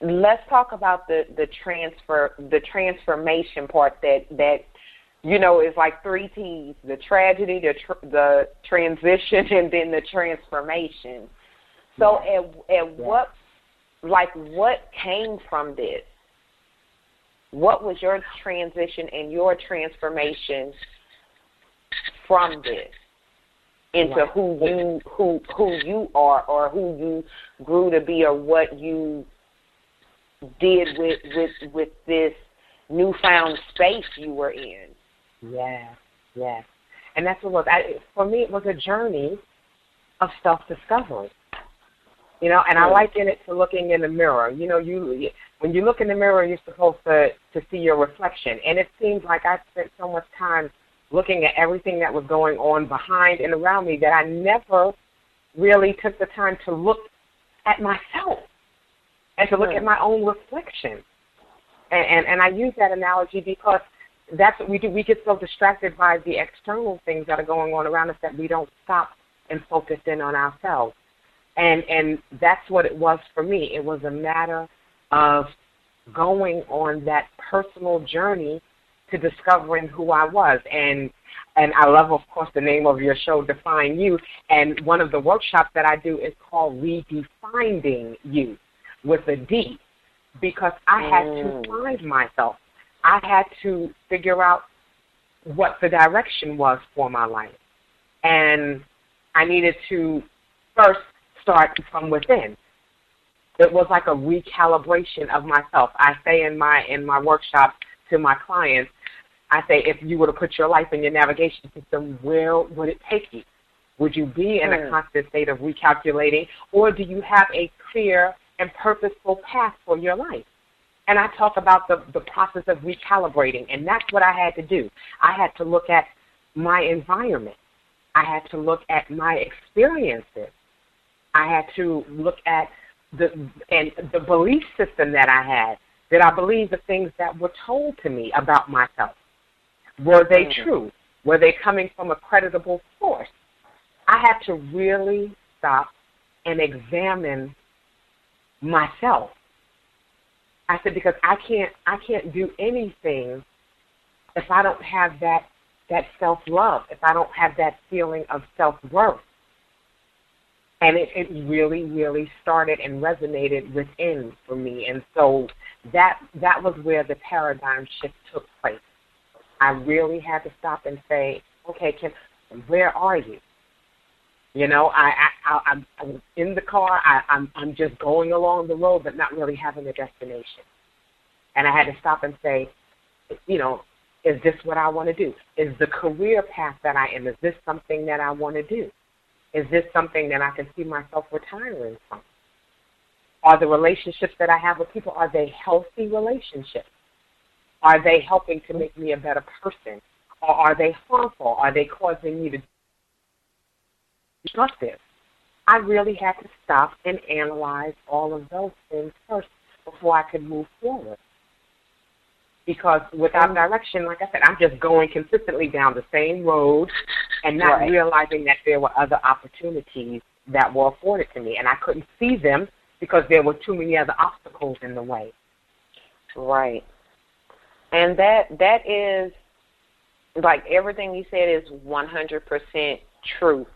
let's talk about the the transfer the transformation part that that you know, it's like three T's: the tragedy, the tr- the transition, and then the transformation. So, yeah. at at yeah. what, like, what came from this? What was your transition and your transformation from this into who you who who you are, or who you grew to be, or what you did with with with this newfound space you were in? Yeah, yeah, And that's what it was. I, for me, it was a journey of self-discovery. You know, and I hmm. liken it to looking in the mirror. You know, you when you look in the mirror, you're supposed to to see your reflection. And it seems like I spent so much time looking at everything that was going on behind and around me that I never really took the time to look at myself and to look at my own reflection. And, and and I use that analogy because that's what we do. We get so distracted by the external things that are going on around us that we don't stop and focus in on ourselves. And and that's what it was for me. It was a matter of going on that personal journey to discovering who I was. And and I love, of course, the name of your show, Define You. And one of the workshops that I do is called Redefining You with a D, because I had to mm. find myself. I had to figure out what the direction was for my life. And I needed to first start from within. It was like a recalibration of myself. I say in my in my workshop to my clients, I say if you were to put your life in your navigation system, where would it take you? Would you be in a constant state of recalculating, or do you have a clear and purposeful path for your life? And I talk about the, the process of recalibrating, and that's what I had to do. I had to look at my environment. I had to look at my experiences. I had to look at the and the belief system that I had. Did I believe the things that were told to me about myself? Were they mm-hmm. true? Were they coming from a creditable source? I had to really stop and examine myself. I said because I can't I can't do anything if I don't have that that self love, if I don't have that feeling of self worth. And it, it really, really started and resonated within for me. And so that that was where the paradigm shift took place. I really had to stop and say, okay, Kim, where are you? You know, I, I, I I'm, in the car. I, I'm I'm just going along the road, but not really having a destination. And I had to stop and say, you know, is this what I want to do? Is the career path that I am, is this something that I want to do? Is this something that I can see myself retiring from? Are the relationships that I have with people, are they healthy relationships? Are they helping to make me a better person? Or are they harmful? Are they causing me to destructive? I really had to stop and analyze all of those things first before I could move forward because without mm-hmm. direction, like I said, I'm just going consistently down the same road and not right. realizing that there were other opportunities that were afforded to me, and I couldn't see them because there were too many other obstacles in the way. Right, and that that is like everything you said is 100% truth.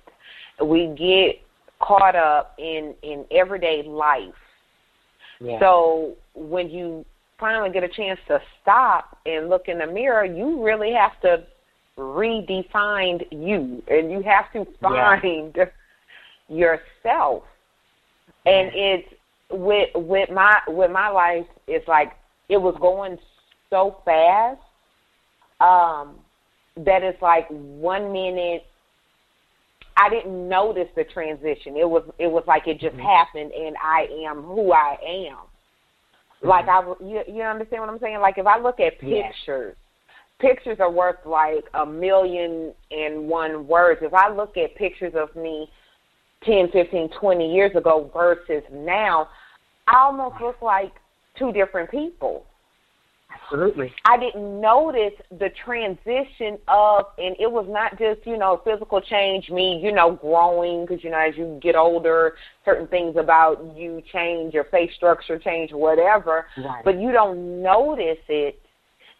We get caught up in in everyday life. Yeah. So when you finally get a chance to stop and look in the mirror, you really have to redefine you and you have to find yeah. yourself. And it's with with my with my life it's like it was going so fast um that it's like one minute I didn't notice the transition. It was it was like it just mm-hmm. happened and I am who I am. Like I, you, you understand what I'm saying? Like if I look at pictures, yes. pictures are worth like a million and one words. If I look at pictures of me ten, fifteen, twenty years ago versus now, I almost look like two different people. Absolutely. I didn't notice the transition of, and it was not just, you know, physical change, me, you know, growing, because, you know, as you get older, certain things about you change, your face structure change, whatever. Right. But you don't notice it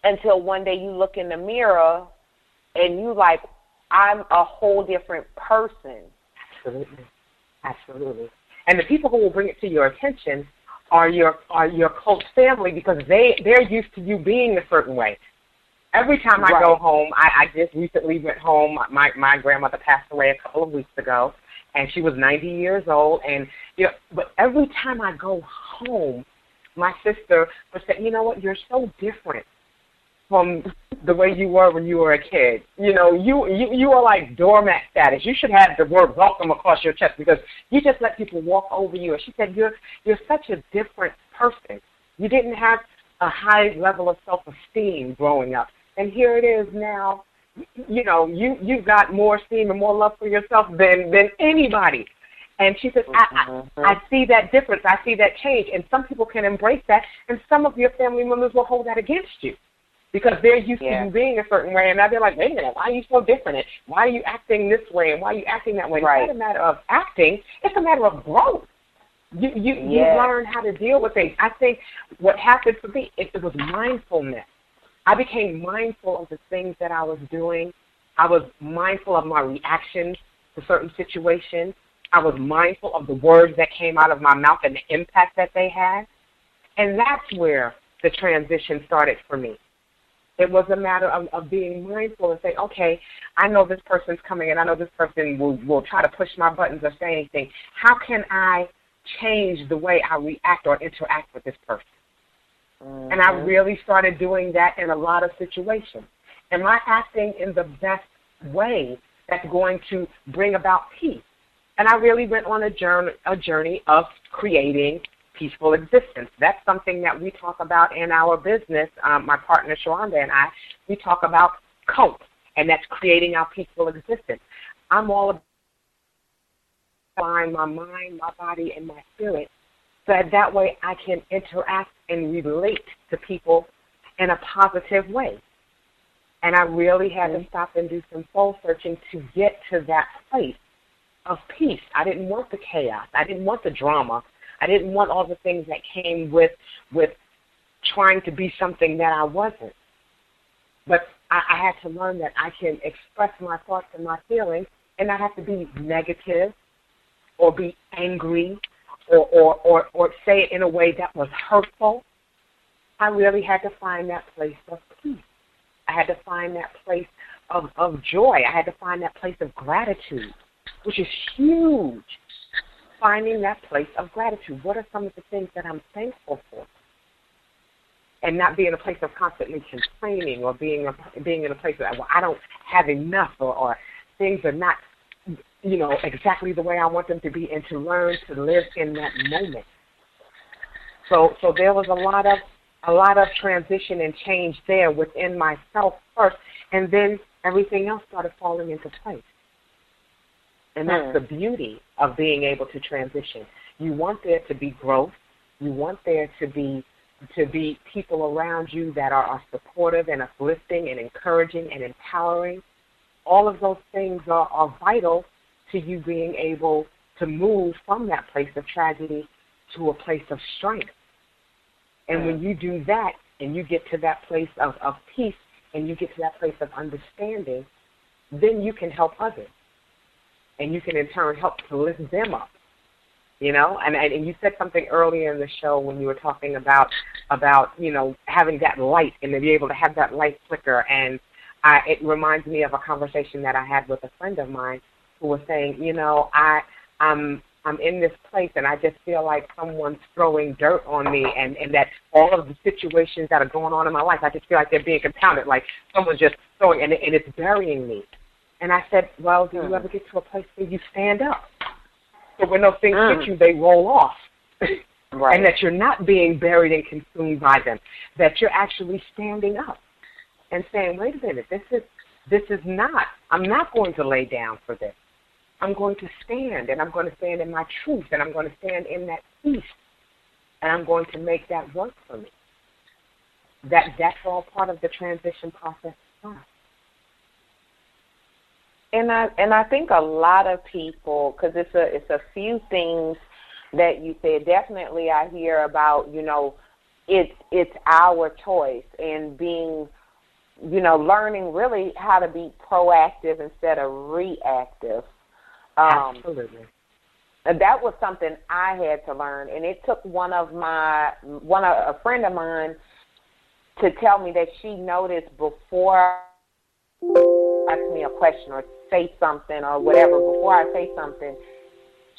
until one day you look in the mirror and you like, I'm a whole different person. Absolutely. Absolutely. And the people who will bring it to your attention are your are your close family because they they're used to you being a certain way. Every time I go home, I, I just recently went home. My my grandmother passed away a couple of weeks ago, and she was 90 years old. And you know, but every time I go home, my sister would say, "You know what? You're so different from the way you were when you were a kid. You know, you you you are like doormat status. You should have the word welcome across your chest because you just let people walk over you. And she said you're you're such a different person. You didn't have a high level of self esteem growing up. And here it is now, you know, you you've got more esteem and more love for yourself than than anybody. And she says, I, I, mm-hmm. I see that difference. I see that change. And some people can embrace that, and some of your family members will hold that against you because they're used yeah. to you being a certain way, and now they're like, wait a minute, why are you so different? And why are you acting this way? And why are you acting that way? Right. It's not a matter of acting; it's a matter of growth. You you yeah. you learn how to deal with things. I think what happened for me it, it was mindfulness. I became mindful of the things that I was doing. I was mindful of my reactions to certain situations. I was mindful of the words that came out of my mouth and the impact that they had. And that's where the transition started for me. It was a matter of, of being mindful and say, okay, I know this person's coming and I know this person will, will try to push my buttons or say anything. How can I change the way I react or interact with this person? Mm-hmm. And I mm-hmm. really started doing that in a lot of situations. Am I acting in the best way that's going to bring about peace. And I really went on a journey, a journey of creating peaceful existence. That's something that we talk about in our business. Um, my partner Sharonda and I, we talk about cope, and that's creating our peaceful existence. I'm all about my mind, my body, and my spirit, so that, that way I can interact and relate to people in a positive way. And I really had to stop and do some soul searching to get to that place of peace. I didn't want the chaos. I didn't want the drama. I didn't want all the things that came with with trying to be something that I wasn't. But I, I had to learn that I can express my thoughts and my feelings and not have to be negative or be angry or, or, or, or say it in a way that was hurtful. I really had to find that place of peace. I had to find that place of, of joy. I had to find that place of gratitude, which is huge. Finding that place of gratitude. What are some of the things that I'm thankful for? And not being in a place of constantly complaining or being a, being in a place that well I don't have enough or, or things are not you know exactly the way I want them to be, and to learn to live in that moment. So so there was a lot of a lot of transition and change there within myself first, and then everything else started falling into place. And that's the beauty of being able to transition. You want there to be growth. You want there to be to be people around you that are, are supportive and uplifting and encouraging and empowering. All of those things are, are vital to you being able to move from that place of tragedy to a place of strength and when you do that and you get to that place of, of peace and you get to that place of understanding, then you can help others. And you can in turn help to lift them up. You know, and, and you said something earlier in the show when you were talking about about you know having that light and to be able to have that light flicker, and I, it reminds me of a conversation that I had with a friend of mine who was saying, you know, I I'm I'm in this place and I just feel like someone's throwing dirt on me and, and that all of the situations that are going on in my life, I just feel like they're being compounded, like someone's just throwing and, and it's burying me. And I said, well, do you ever get to a place where you stand up? So when those things mm. hit you, they roll off. right. And that you're not being buried and consumed by them, that you're actually standing up and saying, wait a minute, this is, this is not, I'm not going to lay down for this. I'm going to stand and I'm going to stand in my truth and I'm going to stand in that peace and I'm going to make that work for me. That that's all part of the transition process. And I and I think a lot of people because it's a it's a few things that you said. Definitely, I hear about you know it's it's our choice and being you know learning really how to be proactive instead of reactive um, Absolutely. And that was something I had to learn, and it took one of my one of a friend of mine to tell me that she noticed before ask me a question or say something or whatever before I say something,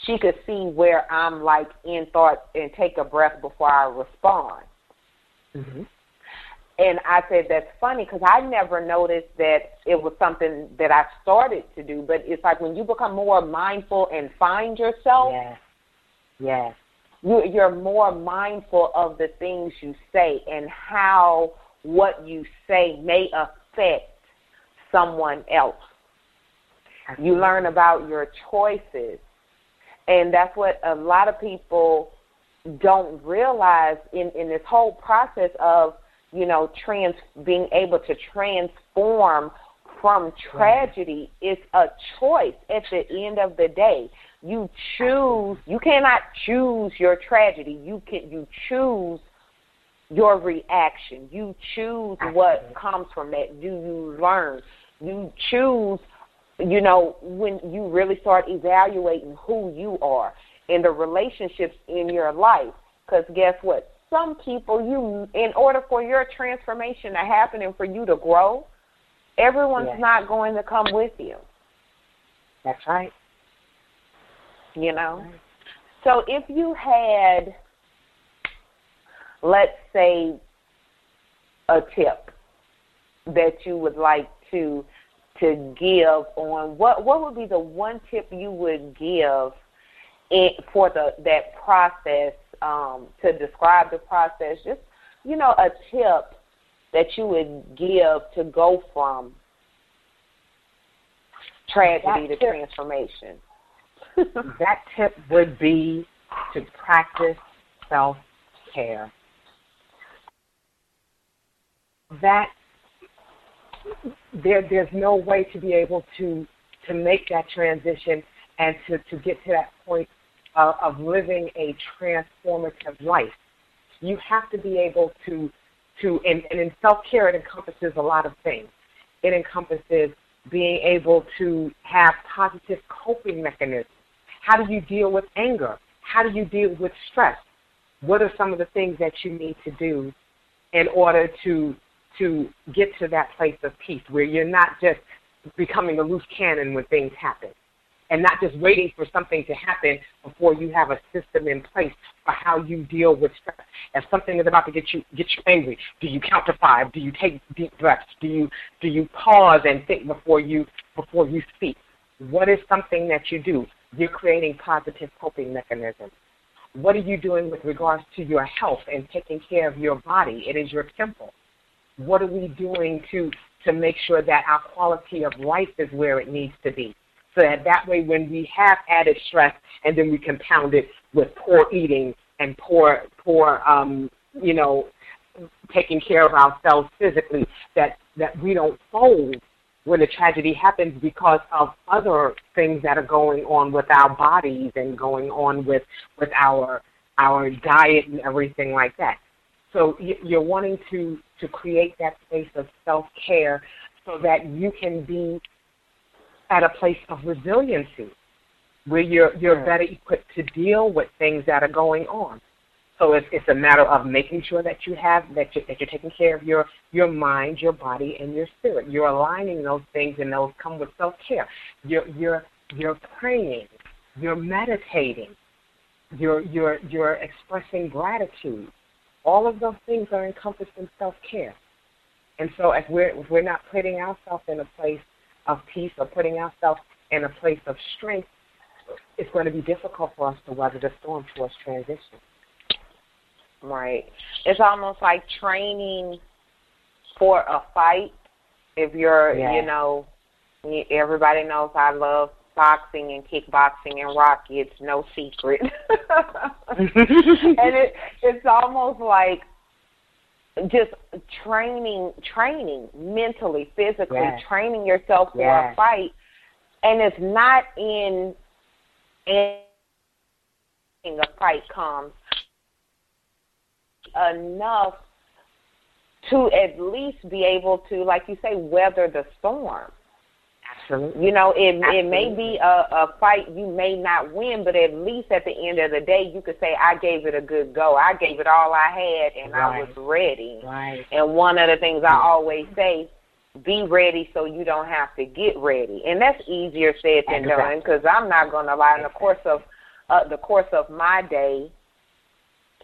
she could see where I'm like in thought and take a breath before I respond. Mm-hmm. And I said, that's funny because I never noticed that it was something that I started to do. But it's like when you become more mindful and find yourself. Yes. Yes. You, you're more mindful of the things you say and how what you say may affect someone else. You learn about your choices. And that's what a lot of people don't realize in, in this whole process of you know, trans being able to transform from tragedy is a choice at the end of the day. You choose you cannot choose your tragedy. You can you choose your reaction. You choose what comes from that. Do you learn? You choose you know, when you really start evaluating who you are and the relationships in your life. Because guess what? some people you in order for your transformation to happen and for you to grow, everyone's yes. not going to come with you. That's right. You know? So if you had let's say a tip that you would like to to give on what what would be the one tip you would give in, for the that process um, to describe the process? Just you know, a tip that you would give to go from tragedy to transformation. that tip would be to practice self care. That there there's no way to be able to to make that transition and to, to get to that point of, of living a transformative life. You have to be able to to and, and in self care it encompasses a lot of things. It encompasses being able to have positive coping mechanisms. How do you deal with anger? How do you deal with stress? What are some of the things that you need to do in order to to get to that place of peace where you're not just becoming a loose cannon when things happen and not just waiting for something to happen before you have a system in place for how you deal with stress. If something is about to get you get you angry, do you count to five? Do you take deep breaths? Do you do you pause and think before you before you speak? What is something that you do? You're creating positive coping mechanisms. What are you doing with regards to your health and taking care of your body? It is your temple. What are we doing to to make sure that our quality of life is where it needs to be? so that that way when we have added stress and then we compound it with poor eating and poor poor um, you know taking care of ourselves physically that that we don't fold when a tragedy happens because of other things that are going on with our bodies and going on with with our our diet and everything like that. So you're wanting to to create that space of self care so that you can be at a place of resiliency where you're you're better equipped to deal with things that are going on. So it's it's a matter of making sure that you have that you that you're taking care of your your mind, your body, and your spirit. You're aligning those things, and those come with self care. You're you're you're praying, you're meditating, you're you're you're expressing gratitude. All of those things are encompassed in self care. And so if we're if we're not putting ourselves in a place of peace or putting ourselves in a place of strength, it's going to be difficult for us to weather the storm towards transition. Right. It's almost like training for a fight. If you're, yeah. you know, everybody knows I love boxing and kickboxing and Rocky. It's no secret. and it it's almost like just training training mentally physically yes. training yourself for yes. a fight and it's not in in a fight comes enough to at least be able to like you say weather the storm Absolutely. You know, it Absolutely. it may be a, a fight you may not win, but at least at the end of the day, you could say I gave it a good go. I gave it all I had, and right. I was ready. Right. And one of the things I always say, be ready so you don't have to get ready, and that's easier said than exactly. done. Because I'm not going to lie. In the course of uh, the course of my day,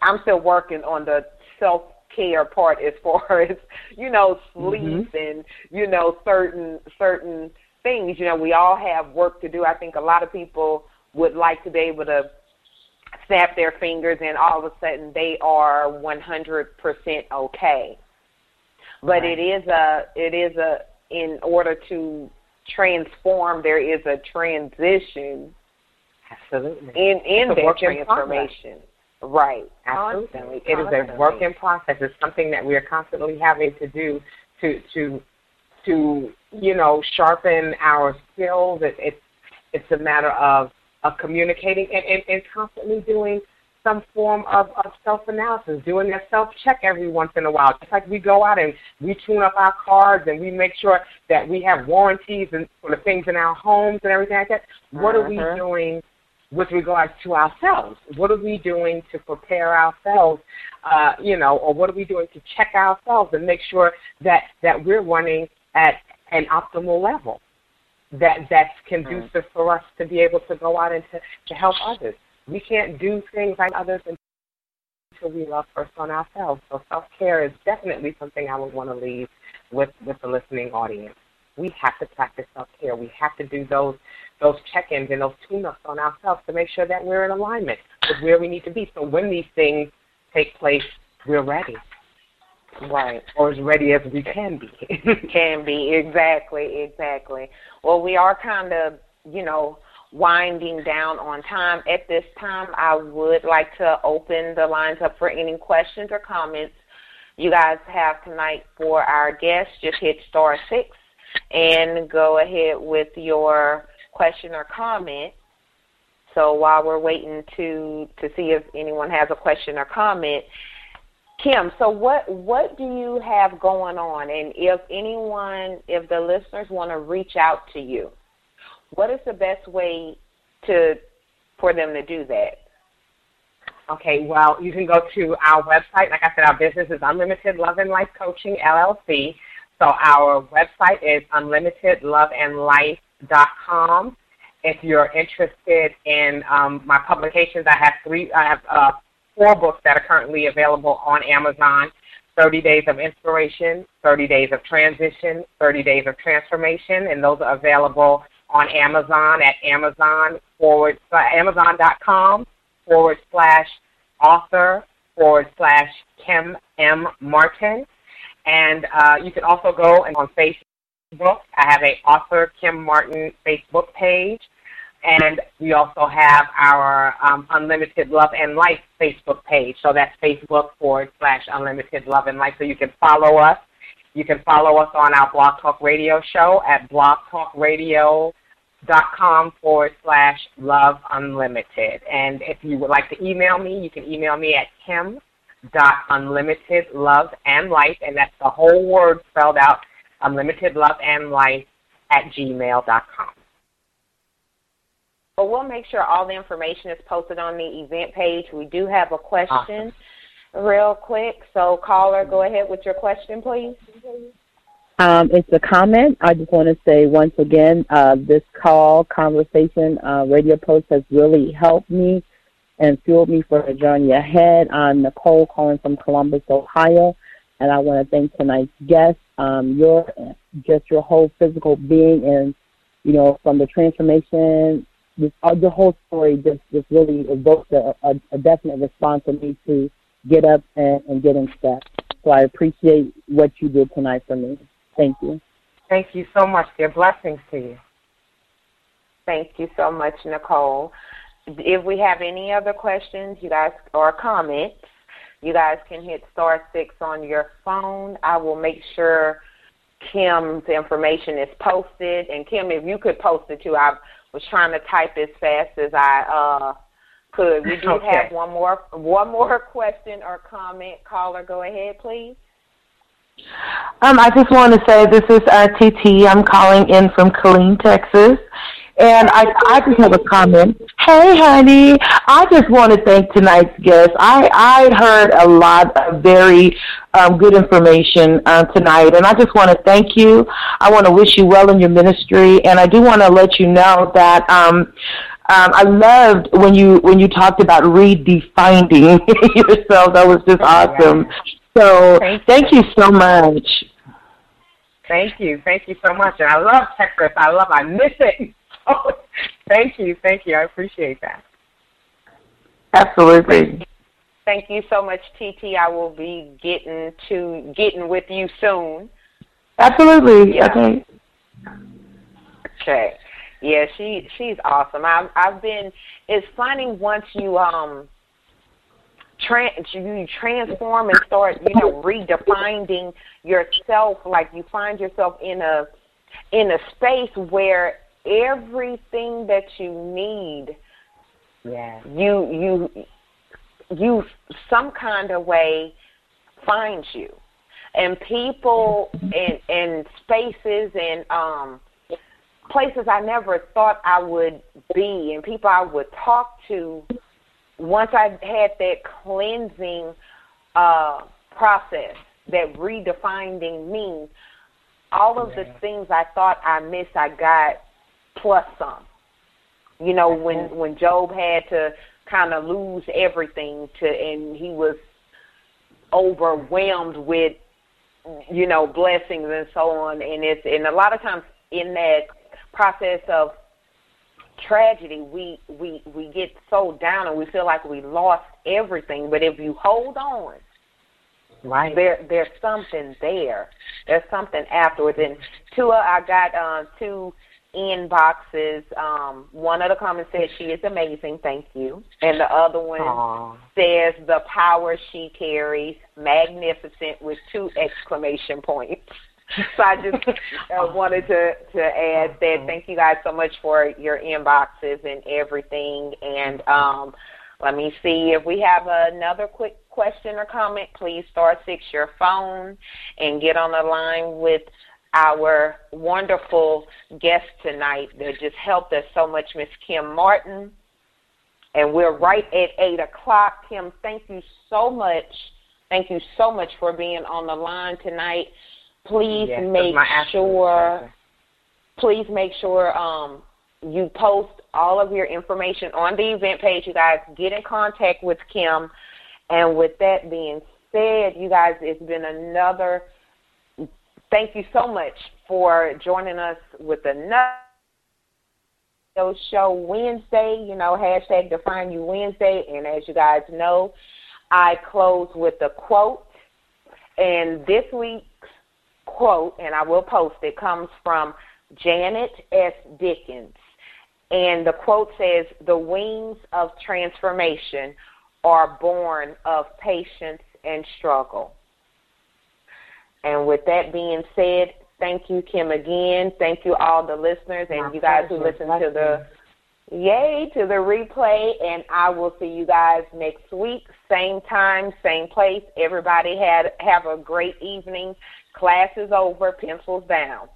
I'm still working on the self care part as far as you know sleep mm-hmm. and you know certain certain things. You know, we all have work to do. I think a lot of people would like to be able to snap their fingers and all of a sudden they are 100% okay. But right. it is a it is a in order to transform there is a transition Absolutely. In in that transformation. Right. Absolutely. Constantly, it is a work in process. It's something that we are constantly having to do to to to you know sharpen our skills. It, it's it's a matter of of communicating and, and, and constantly doing some form of, of self analysis, doing a self check every once in a while. Just like we go out and we tune up our cars and we make sure that we have warranties and for the things in our homes and everything like that. What uh-huh. are we mm-hmm. doing with regards to ourselves? What are we doing to prepare ourselves, uh, you know, or what are we doing to check ourselves and make sure that, that we're running at an optimal level that that's conducive mm. for us to be able to go out and to, to help others. We can't do things like others until we love first on ourselves. So self care is definitely something I would want to leave with, with the listening audience. we have to practice self-care. We have to do those those check-ins and those tune-ups on ourselves to make sure that we're in alignment with where we need to be. So when these things take place, we're ready. Right. Or as ready as we can be. can be, exactly, exactly. Well, we are kind of, you know, winding down on time. At this time, I would like to open the lines up for any questions or comments you guys have tonight for our guests. Just hit star six and go ahead with your question or comment. So while we're waiting to to see if anyone has a question or comment, Kim, so what what do you have going on? And if anyone, if the listeners want to reach out to you, what is the best way to for them to do that? Okay, well, you can go to our website. Like I said, our business is Unlimited Love and Life Coaching LLC. So our website is unlimitedloveandlife.com. If you're interested in um, my publications, I have three. I have uh, four books that are currently available on Amazon. 30 Days of Inspiration, 30 Days of Transition, 30 Days of Transformation, and those are available on Amazon at Amazon forward Amazon.com forward slash author forward slash Kim M. Martin. And uh, you can also go and on Facebook. I have a author Kim Martin Facebook page. And we also have our um, Unlimited Love and Life Facebook page. So that's Facebook forward slash Unlimited Love and Life. So you can follow us. You can follow us on our Blog Talk Radio show at blogtalkradio.com forward slash Love Unlimited. And if you would like to email me, you can email me at kim dot unlimited love and life, and that's the whole word spelled out, unlimited love and life at gmail.com. But we'll make sure all the information is posted on the event page. We do have a question awesome. real quick. So, caller, go ahead with your question, please. Um, it's a comment. I just want to say once again, uh, this call, conversation, uh, radio post has really helped me and fueled me for the journey ahead. I'm Nicole calling from Columbus, Ohio, and I want to thank tonight's guest. Um, your just your whole physical being and you know from the transformation this, uh, the whole story just, just really evoked a, a, a definite response in me to get up and, and get in step. So I appreciate what you did tonight for me. Thank you. Thank you so much, dear. Blessings to you. Thank you so much, Nicole. If we have any other questions, you guys, or comments, you guys can hit star six on your phone. I will make sure Kim's information is posted. And Kim, if you could post it too, I was trying to type as fast as I uh, could. We do okay. have one more one more question or comment. Caller, go ahead, please. Um, I just want to say this is uh, TT. I'm calling in from Killeen, Texas. And I, I just have a comment. Hey, honey, I just want to thank tonight's guest. I, I heard a lot of very um, good information uh, tonight, and I just want to thank you. I want to wish you well in your ministry, and I do want to let you know that um, um, I loved when you when you talked about redefining yourself. That was just awesome. So thank, thank you so much. Thank you, thank you so much. And I love Texas. I love. I miss it. Oh, thank you, thank you. I appreciate that. Absolutely. Thank you so much, TT. I will be getting to getting with you soon. Absolutely. Yeah. Okay. Okay. Yeah, she she's awesome. I've I've been. It's funny once you um. Trans, you transform and start, you know, redefining yourself. Like you find yourself in a in a space where everything that you need, yeah, you you you some kind of way finds you, and people and and spaces and um places I never thought I would be, and people I would talk to. Once I had that cleansing uh, process, that redefining me, all of yeah. the things I thought I missed, I got plus some. You know, when when Job had to kind of lose everything to, and he was overwhelmed with you know, blessings and so on. And it's and a lot of times in that process of tragedy, we we we get so down and we feel like we lost everything. But if you hold on, right, there there's something there. There's something afterwards. And Tua, I got uh, two inboxes. Um, one of the comments says she is amazing, thank you, and the other one Aww. says the power she carries, magnificent, with two exclamation points. so I just uh, wanted to to add that. Thank you guys so much for your inboxes and everything. And um, let me see if we have another quick question or comment. Please star six your phone and get on the line with our wonderful guest tonight that just helped us so much, Miss Kim Martin. And we're right at 8 o'clock. Kim, thank you so much. Thank you so much for being on the line tonight. Please yes, make sure please make sure um, you post all of your information on the event page. You guys get in contact with Kim. And with that being said, you guys, it's been another – thank you so much for joining us with another show Wednesday. You know, hashtag Define You Wednesday. And as you guys know, I close with a quote. And this week's quote, and I will post it, comes from Janet S. Dickens. And the quote says, The wings of transformation are born of patience and struggle. And with that being said, thank you, Kim, again. Thank you, all the listeners and My you guys pleasure. who listen to the yay to the replay. And I will see you guys next week, same time, same place. Everybody had have a great evening. Class is over. Pencils down.